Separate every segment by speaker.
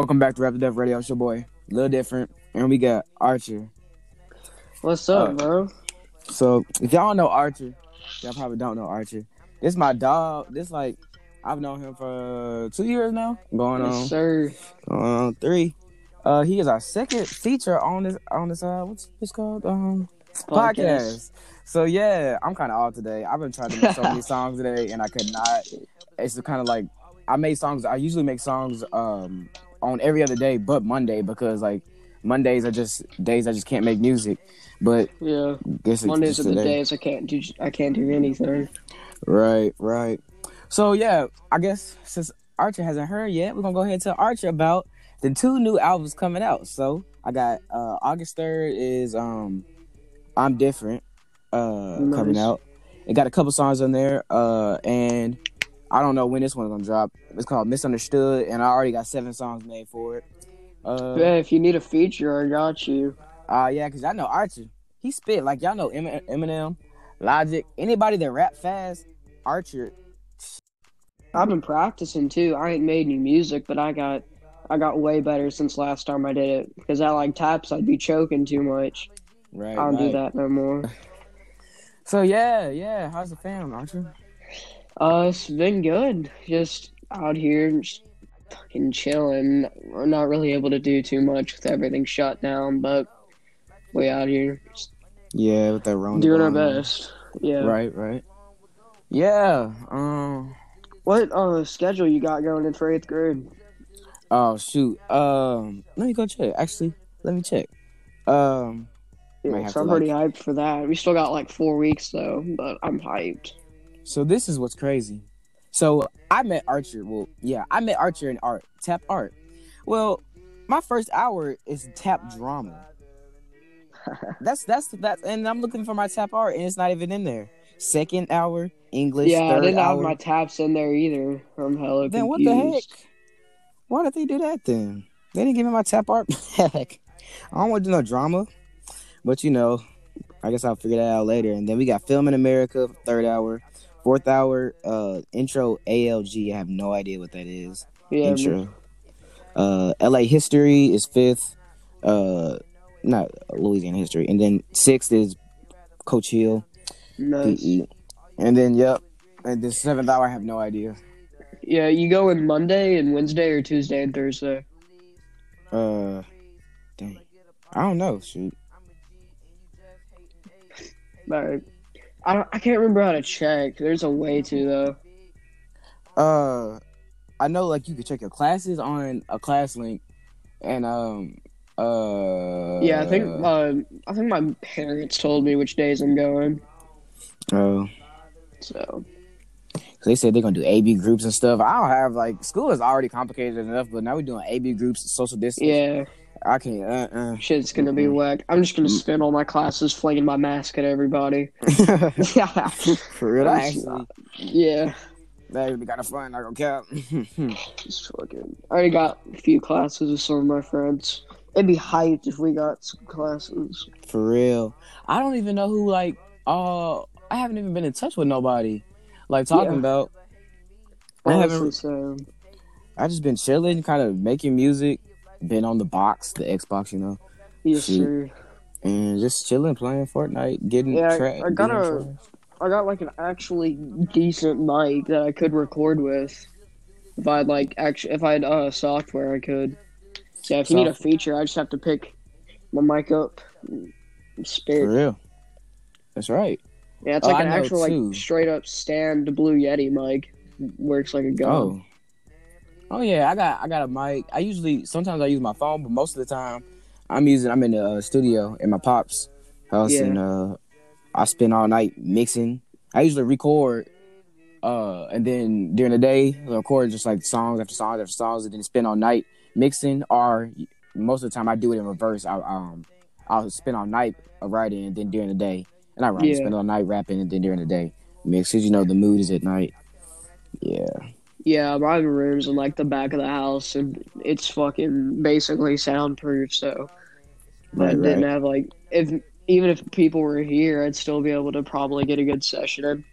Speaker 1: Welcome back to Rap 2 Def Radio. It's your boy, a Lil Different, and we got Archer.
Speaker 2: What's up,
Speaker 1: Uh,
Speaker 2: bro?
Speaker 1: So if y'all don't know Archer, y'all probably don't know Archer. This my dog. This like I've known him for two years now, going on
Speaker 2: Yes, sir.
Speaker 1: going on three. Uh, he is our second feature on this on this uh what's it's called um podcast. So yeah, I'm kind of off today. I've been trying to make so many songs today, and I could not. It's kind of like I made songs. I usually make songs um on every other day, but Monday because like Mondays are just days I just can't make music. But
Speaker 2: Yeah,
Speaker 1: it's
Speaker 2: Mondays are the
Speaker 1: today.
Speaker 2: days I can't do. I can't do anything.
Speaker 1: Right, right. So yeah, I guess since Archer hasn't heard yet, we're gonna go ahead and tell Archer about the two new albums coming out. So I got uh August third is um I'm different uh coming out. It got a couple songs on there, uh and I don't know when this one's gonna drop. It's called Misunderstood, and I already got seven songs made for it. Uh
Speaker 2: yeah, if you need a feature, I got you.
Speaker 1: uh yeah, cause I know Archer. He spit like y'all know Emin- Eminem, Logic, anybody that rap fast, Archer
Speaker 2: I've been practicing too. I ain't made any music, but I got, I got way better since last time I did it. Because I like taps, I'd be choking too much.
Speaker 1: right.
Speaker 2: I don't do that no more.
Speaker 1: So yeah, yeah. How's the fam, Archer?
Speaker 2: Uh, it's been good. Just out here, just fucking chilling. We're not really able to do too much with everything shut down, but we out here
Speaker 1: Yeah, with that Rona.
Speaker 2: doing our best. Yeah.
Speaker 1: Right, right. Yeah. Um.
Speaker 2: What uh schedule you got going in for eighth grade?
Speaker 1: Oh shoot. Um. Let me go check. Actually, let me check. Um.
Speaker 2: Yeah, so I'm pretty hyped for that. We still got like four weeks though, but I'm hyped.
Speaker 1: So this is what's crazy. So I met Archer. Well, yeah, I met Archer in art, tap art. Well, my first hour is tap drama. that's that's that's, and I'm looking for my tap art, and it's not even in there. Second hour English.
Speaker 2: yeah, I didn't
Speaker 1: hour.
Speaker 2: have my taps in there either. I'm hella
Speaker 1: Then
Speaker 2: confused.
Speaker 1: what the heck? Why did they do that then? They didn't give me my tap art back. I don't want to do no drama. But you know, I guess I'll figure that out later. And then we got Film in America, third hour. Fourth hour, uh, intro ALG. I have no idea what that is.
Speaker 2: Yeah,
Speaker 1: intro. Uh, LA history is fifth. Uh, not Louisiana history. And then sixth is Coach Hill.
Speaker 2: nice.
Speaker 1: PE. And then, yep. And the seventh hour, I have no idea.
Speaker 2: Yeah, you go in Monday and Wednesday or Tuesday and Thursday.
Speaker 1: Uh, dang. I don't know. Shoot.
Speaker 2: Alright. I don't, I can't remember how to check. There's a way to though.
Speaker 1: Uh, I know like you could check your classes on a class link, and um, uh,
Speaker 2: Yeah, I think uh, I think my parents told me which days I'm going.
Speaker 1: Oh,
Speaker 2: So
Speaker 1: they said they're gonna do AB groups and stuff. I don't have like school is already complicated enough, but now we're doing AB groups, social distance.
Speaker 2: yeah,
Speaker 1: I can't. Uh, uh.
Speaker 2: shit's gonna be whack. I'm just gonna spend all my classes flinging my mask at everybody. yeah,
Speaker 1: For real, actually
Speaker 2: yeah.
Speaker 1: that would be kind of fun. Not gonna count.
Speaker 2: Just fucking. I already got a few classes with some of my friends. It'd be hyped if we got some classes.
Speaker 1: For real, I don't even know who like. Uh, I haven't even been in touch with nobody. Like talking
Speaker 2: Yeah.
Speaker 1: about. I haven't.
Speaker 2: So
Speaker 1: I just been chilling, kind of making music. Been on the box, the Xbox, you know,
Speaker 2: yes,
Speaker 1: Shoot.
Speaker 2: sir.
Speaker 1: and just chilling, playing Fortnite, getting
Speaker 2: Yeah, I- I got a-
Speaker 1: trash.
Speaker 2: I got like an actually decent mic that I could record with. If I had like actually, if I had uh software, I could. Yeah, if you need a feature, I just have to pick my mic up, and
Speaker 1: for real. That's right.
Speaker 2: Yeah, it's
Speaker 1: Oh,
Speaker 2: like
Speaker 1: I
Speaker 2: an actual
Speaker 1: too.
Speaker 2: like straight up stand Blue Yeti mic. Works like a gun.
Speaker 1: Oh, oh yeah. I got I got a mic. I usually sometimes I use my phone, but most of the time I'm using. I'm in the uh, studio in my pops house,
Speaker 2: Yeah.
Speaker 1: and uh, I spend all night mixing. I usually record, uh, and then during the day I record just like songs after songs after songs, and then spend all night mixing. Or most of the time I do it in reverse. I um I'll spend all night writing, and then during the day, and I write,
Speaker 2: Yeah.
Speaker 1: spend all night rapping, and then during the day mix. Cause you know the mood is at night. Yeah.
Speaker 2: Yeah, my room's in like the back of the house, and it's fucking basically soundproof. So I
Speaker 1: Right,
Speaker 2: didn't have like if even if people were here, I'd still be able to probably get a good session in.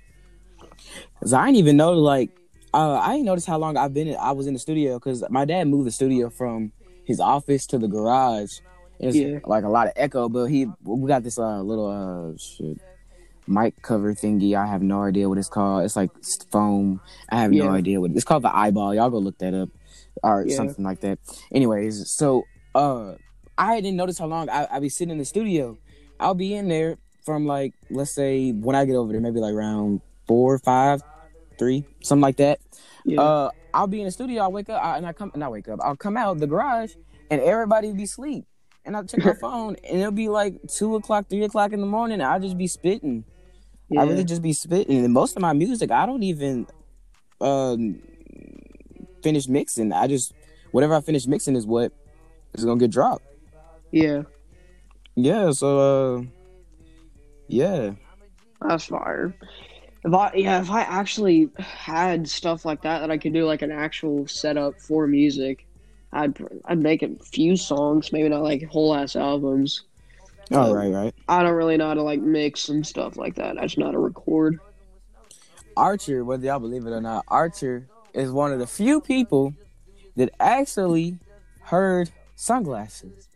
Speaker 1: Cause I didn't even know like uh, I didn't notice how long I've been. In, I was in the studio because my dad moved the studio from his office to the garage. It's
Speaker 2: Yeah.
Speaker 1: like a lot of echo, but he we got this uh little uh shit mic cover thingy. I have no idea what it's called. It's like foam. I have no idea what it's called. The eyeball. Y'all go look that up or
Speaker 2: Yeah.
Speaker 1: something like that. Anyways, so uh I didn't notice how long I I be sitting in the studio. I'll be in there from like let's say when I get over there, maybe like around four, five, three, something like that.
Speaker 2: Yeah.
Speaker 1: Uh, I'll be in the studio. I wake up I, and I come not wake up. I'll come out the garage and everybody be asleep. And I check my phone and it'll be like two o'clock, three o'clock in the morning. And I'll just be spitting.
Speaker 2: Yeah.
Speaker 1: I really just be spitting. And most of my music, I don't even um finish mixing. I just whatever I finish mixing is what is gonna get dropped.
Speaker 2: yeah.
Speaker 1: Yeah. So uh, yeah.
Speaker 2: That's fire. If I yeah, if I actually had stuff like that that I could do like an actual setup for music, I'd I'd make a few songs, maybe not like whole ass albums.
Speaker 1: All
Speaker 2: Um,
Speaker 1: right, right.
Speaker 2: I don't really know how to like mix and stuff like that. I just know how to record.
Speaker 1: Archer, whether y'all believe it or not, Archer is one of the few people that actually heard sunglasses.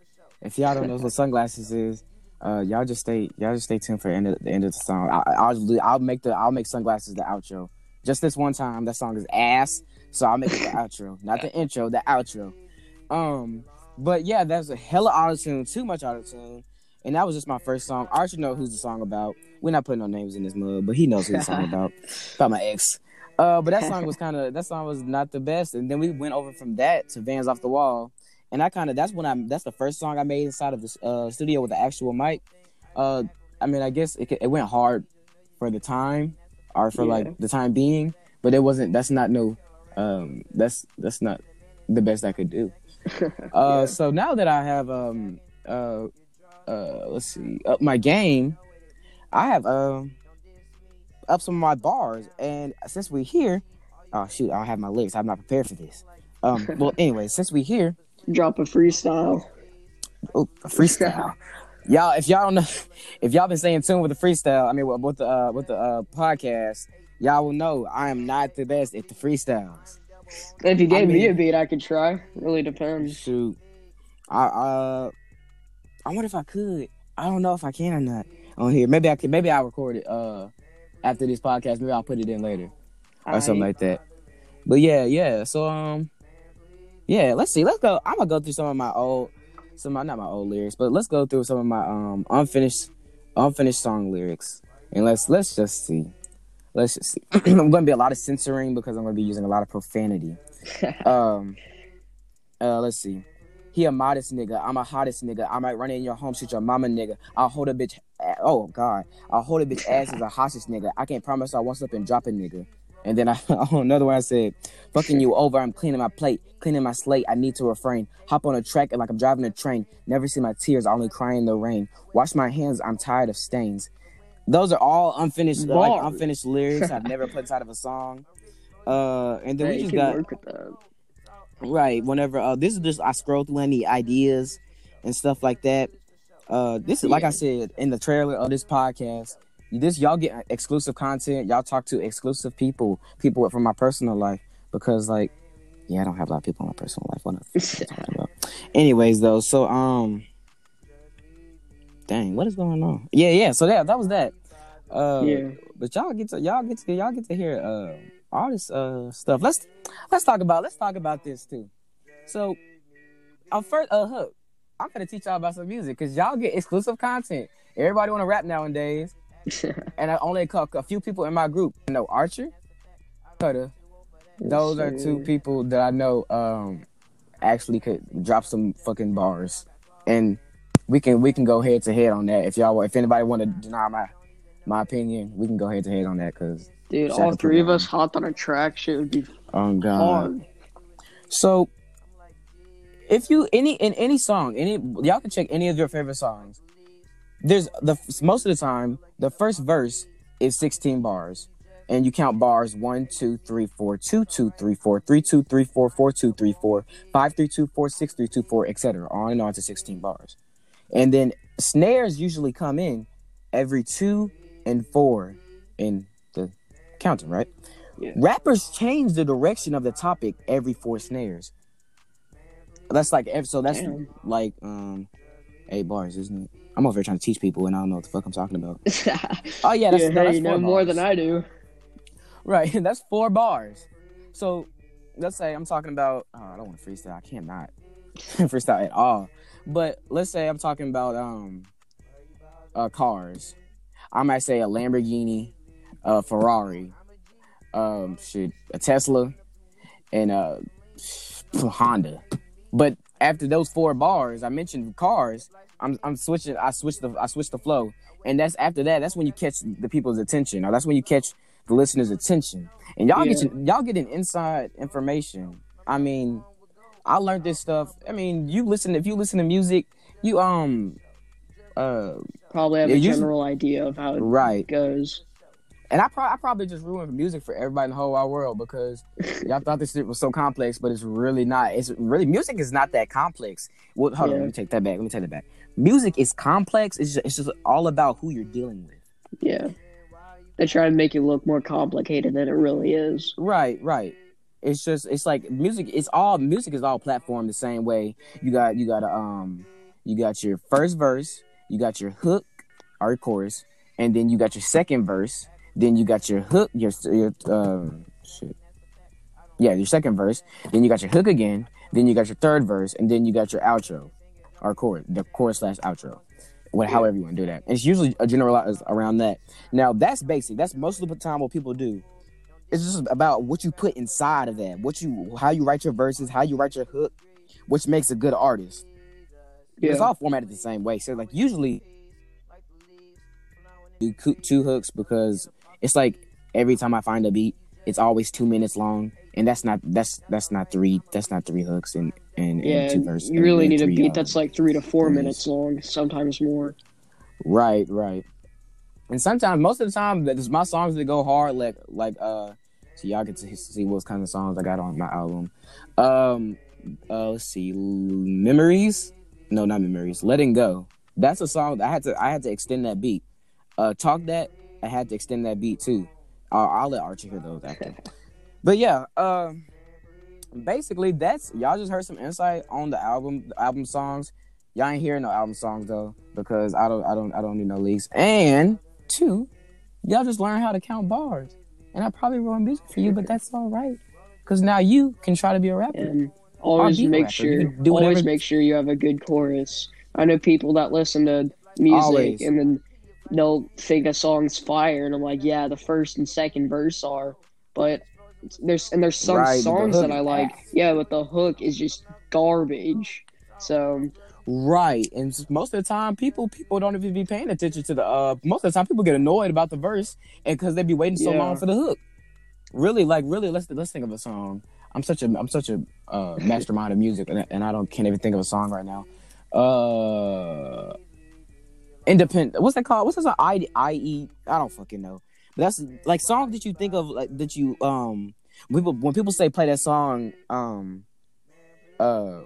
Speaker 1: If y'all don't know what sunglasses is, uh, y'all just stay y'all just stay tuned for the end of the end of the song. I, I'll I'll make the I'll make sunglasses the outro. Just this one time, that song is ass, so I'll make it the outro, not the intro, the outro. Um, but yeah, that's a hella auto tune, too much auto tune, and that was just my first song. I Archer know who's the song about. We're not putting no names in this mud, but he knows who the song about. About my ex. Uh, but that song was kind of that song was not the best, and then we went over from that to Vans Off the Wall, and I kind of that's when I that's the first song I made inside of the uh, studio with the actual mic. Uh, I mean, I guess it, it went hard for the time, or for
Speaker 2: Yeah.
Speaker 1: like the time being, but it wasn't. That's not no. Um, that's that's not the best I could do. Uh,
Speaker 2: Yeah.
Speaker 1: so now that I have um uh uh let's see up my game, I have um up some of my bars, and since we're here, oh shoot, I don't have my lyrics. I'm not prepared for this. Um, well, anyway, since we're here,
Speaker 2: Drop a freestyle.
Speaker 1: oh, a freestyle. y'all, if y'all don't know, if y'all been staying tuned with the freestyle, I mean, with, with the uh, with the uh, podcast, y'all will know I am not the best at the freestyles.
Speaker 2: If you gave me
Speaker 1: mean-
Speaker 2: a beat, I could try. Really depends.
Speaker 1: Shoot, I uh, I wonder if I could. I don't know if I can or not on here. Maybe I can. Maybe I'll record it uh after this podcast. Maybe I'll put it in later or something like that. But yeah, yeah. So um, yeah. Let's see. Let's go. I'm gonna go through some of my old, some of my not my old lyrics, but let's go through some of my um unfinished, unfinished song lyrics, and let's let's just see. Let's just see. I'm gonna be a lot of censoring because I'm gonna be using a lot of profanity. um, uh, let's see. He a modest nigga. I'm a hottest nigga. I might run in your home, shoot your mama nigga. I'll hold a bitch. Oh God, I'll hold a bitch ass as a hostage nigga. I can't promise I won't slip and drop a nigga. And then I on another one I said, "Fucking you over. I'm cleaning my plate, cleaning my slate. I need to refrain. Hop on a track like I'm driving a train. Never see my tears. I only cry in the rain. Wash my hands. I'm tired of stains." Those are all unfinished, like unfinished lyrics I've never put inside of a song. Uh, and then we just got
Speaker 2: work with that.
Speaker 1: Right. Whenever uh this is just I scroll through any ideas and stuff like that. Uh this is like I said in the trailer of this podcast. This y'all get exclusive content. Y'all talk to exclusive people, people from my personal life. Because like, yeah, I don't have a lot of people in my personal life. What the fuck am I talking about? Anyways though, so um dang, what is going on? Yeah, yeah. So yeah, that was that. Uh
Speaker 2: Yeah.
Speaker 1: but y'all get to y'all get to y'all get to hear uh all this uh stuff. Let's let's talk about let's talk about this too. So, uh, first, uh, Hook, I'm gonna teach y'all about some music because y'all get exclusive content. Everybody want to rap nowadays, and I only a, a few people in my group I know Archer, Cutter. Those are two people that I know um actually could drop some fucking bars, and we can we can go head to head on that if y'all if anybody want to deny my my opinion, we can go head to head on that because
Speaker 2: Dude, all three of us hopped on a track. Shit would be
Speaker 1: oh god.
Speaker 2: hard.
Speaker 1: So, if you any in any song, any y'all can check any of your favorite songs. There's the most of the time the first verse is 16 bars, and you count bars one, two, three, four, two, two, three, four, three, two, three, four, four, two, three, four, five, three, two, four, six, three, two, four, etc. On and on to 16 bars, and then snares usually come in every two and four in the counting, right?
Speaker 2: Yeah.
Speaker 1: Rappers change the direction of the topic every four snares. That's like so. That's
Speaker 2: Damn.
Speaker 1: like um, eight bars, isn't it? I'm over here trying to teach people, and I don't know what the fuck I'm talking about. Oh yeah, that's,
Speaker 2: yeah,
Speaker 1: no,
Speaker 2: hey,
Speaker 1: that's
Speaker 2: you know more than I do.
Speaker 1: Right, that's four bars. So let's say I'm talking about. Oh, I don't want to freestyle. I can't not freestyle at all. But let's say I'm talking about um, uh, cars. I might say a Lamborghini, a Ferrari, um, shit, a Tesla, and a Honda. But after those four bars, I mentioned cars. I'm I'm switching. I switched the I switched the flow, and that's after that. That's when you catch the people's attention, or that's when you catch the listeners' attention, and y'all
Speaker 2: Yeah.
Speaker 1: get y'all getting inside information. I mean, I learned this stuff. I mean, you listen if you listen to music, you um, uh,
Speaker 2: Probably have
Speaker 1: Yeah,
Speaker 2: a
Speaker 1: you-
Speaker 2: general idea of how it
Speaker 1: right.
Speaker 2: goes.
Speaker 1: And I, pro- I probably just ruined music for everybody in the whole wide world because y'all thought this shit was so complex, but it's really not. It's really music is not that complex. Well, hold on, let me take that back. Let me take that back. Music is complex. It's just, it's just all about who you're dealing with.
Speaker 2: Yeah. They try to make it look more complicated than it really is.
Speaker 1: Right, right. It's just it's like music. It's all music is all platformed the same way. You got you got a um you got your first verse, you got your hook or chorus, and then you got your second verse. Then you got your hook, your your um shit. Yeah, your second verse. Then you got your hook again. Then you got your third verse, and then you got your outro or chorus, the chorus slash outro. What,
Speaker 2: Yeah.
Speaker 1: however you want to do that. And It's usually a generalized around that. Now that's basic. That's most of the time what people do it's just about what you put inside of that what you how you write your verses how you write your hook which makes a good artist
Speaker 2: Yeah.
Speaker 1: it's all formatted the same way so like usually do two hooks because it's like every time i find a beat it's always two minutes long and that's not that's that's not three that's not three hooks and and,
Speaker 2: yeah,
Speaker 1: and two verses
Speaker 2: you really
Speaker 1: and
Speaker 2: need a beat
Speaker 1: uh,
Speaker 2: that's like three to four
Speaker 1: verses.
Speaker 2: minutes long, sometimes more.
Speaker 1: Right, right. And sometimes, most of the time, there's my songs that go hard, like like uh, so y'all get to see what kind of songs I got on my album. Um, uh, let's see, memories. No, not memories. Letting go. That's a song that I had to I had to extend that beat. Uh, talk that I had to extend that beat too. I'll, I'll let Archie hear those after. but yeah, um, basically that's y'all just heard some insight on the album, the album songs. Y'all ain't hearing no album songs though, because I don't, I don't, I don't need no leaks. And two, y'all just learn how to count bars. And I probably ruined music for you, but that's all right, because now you can try to be a rapper.
Speaker 2: And always make
Speaker 1: rapper.
Speaker 2: sure, always make sure you have a good chorus. I know people that listen to music
Speaker 1: Always.
Speaker 2: and then they'll think a song's fire, and I'm like, yeah, the first and second verse are, but there's and there's some
Speaker 1: Right,
Speaker 2: songs that I like,
Speaker 1: ass.
Speaker 2: yeah, but the hook is just garbage. So
Speaker 1: Right, and most of the time, people people don't even be paying attention to the. uh Most of the time, people get annoyed about the verse, and because they'd be waiting so
Speaker 2: Yeah.
Speaker 1: long for the hook. Really, like really, let's let's think of a song. I'm such a I'm such a uh, mastermind of music, and, and I don't can't even think of a song right now. Uh, independent. What's that called? What's that song? I I E. I don't fucking know. But that's like songs that you think of like that you um when people when people say play that song um uh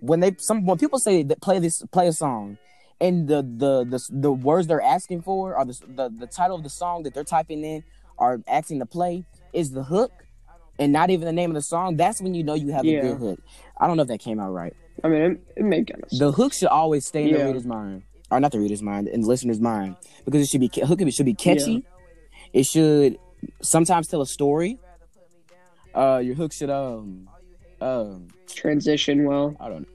Speaker 1: when they some when people say that play this play a song and the the the, the words they're asking for or the, the the title of the song that they're typing in are asking to play is the hook and not even the name of the song that's when you know you have
Speaker 2: Yeah.
Speaker 1: a good hook i don't know if that came out right
Speaker 2: I mean, it, it of sense.
Speaker 1: the hook should always stay in
Speaker 2: Yeah.
Speaker 1: the reader's mind or not the reader's mind in the listener's mind because it should be hook it should be catchy it should sometimes tell a story uh your hook should um um
Speaker 2: transition well.
Speaker 1: I don't know.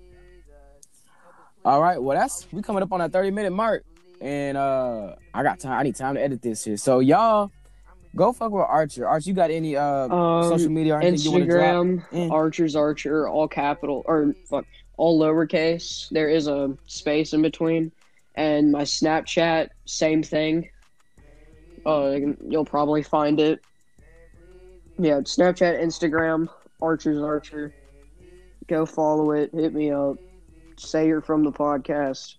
Speaker 1: All right, well that's we coming up on that 30 minute mark. And uh I got time I need time to edit this here. So y'all go fuck with Archer. Archer, you got any uh
Speaker 2: Um,
Speaker 1: social media or anything you want to drop?
Speaker 2: Instagram,
Speaker 1: Mm.
Speaker 2: Archer's Archer, all capital or fuck, all lowercase. There is a space in between, and my Snapchat, same thing. Uh, you'll probably find it. Yeah, Snapchat, Instagram, Archer's Archer. Go follow it. Hit me up. Say you're from the podcast.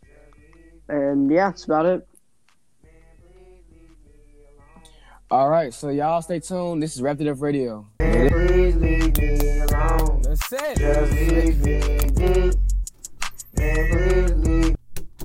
Speaker 2: And yeah, that's about it.
Speaker 1: All right, so y'all stay tuned. This is Rap 2 Def Radio.
Speaker 3: Please leave me alone.
Speaker 1: That's it.
Speaker 3: Just leave me be.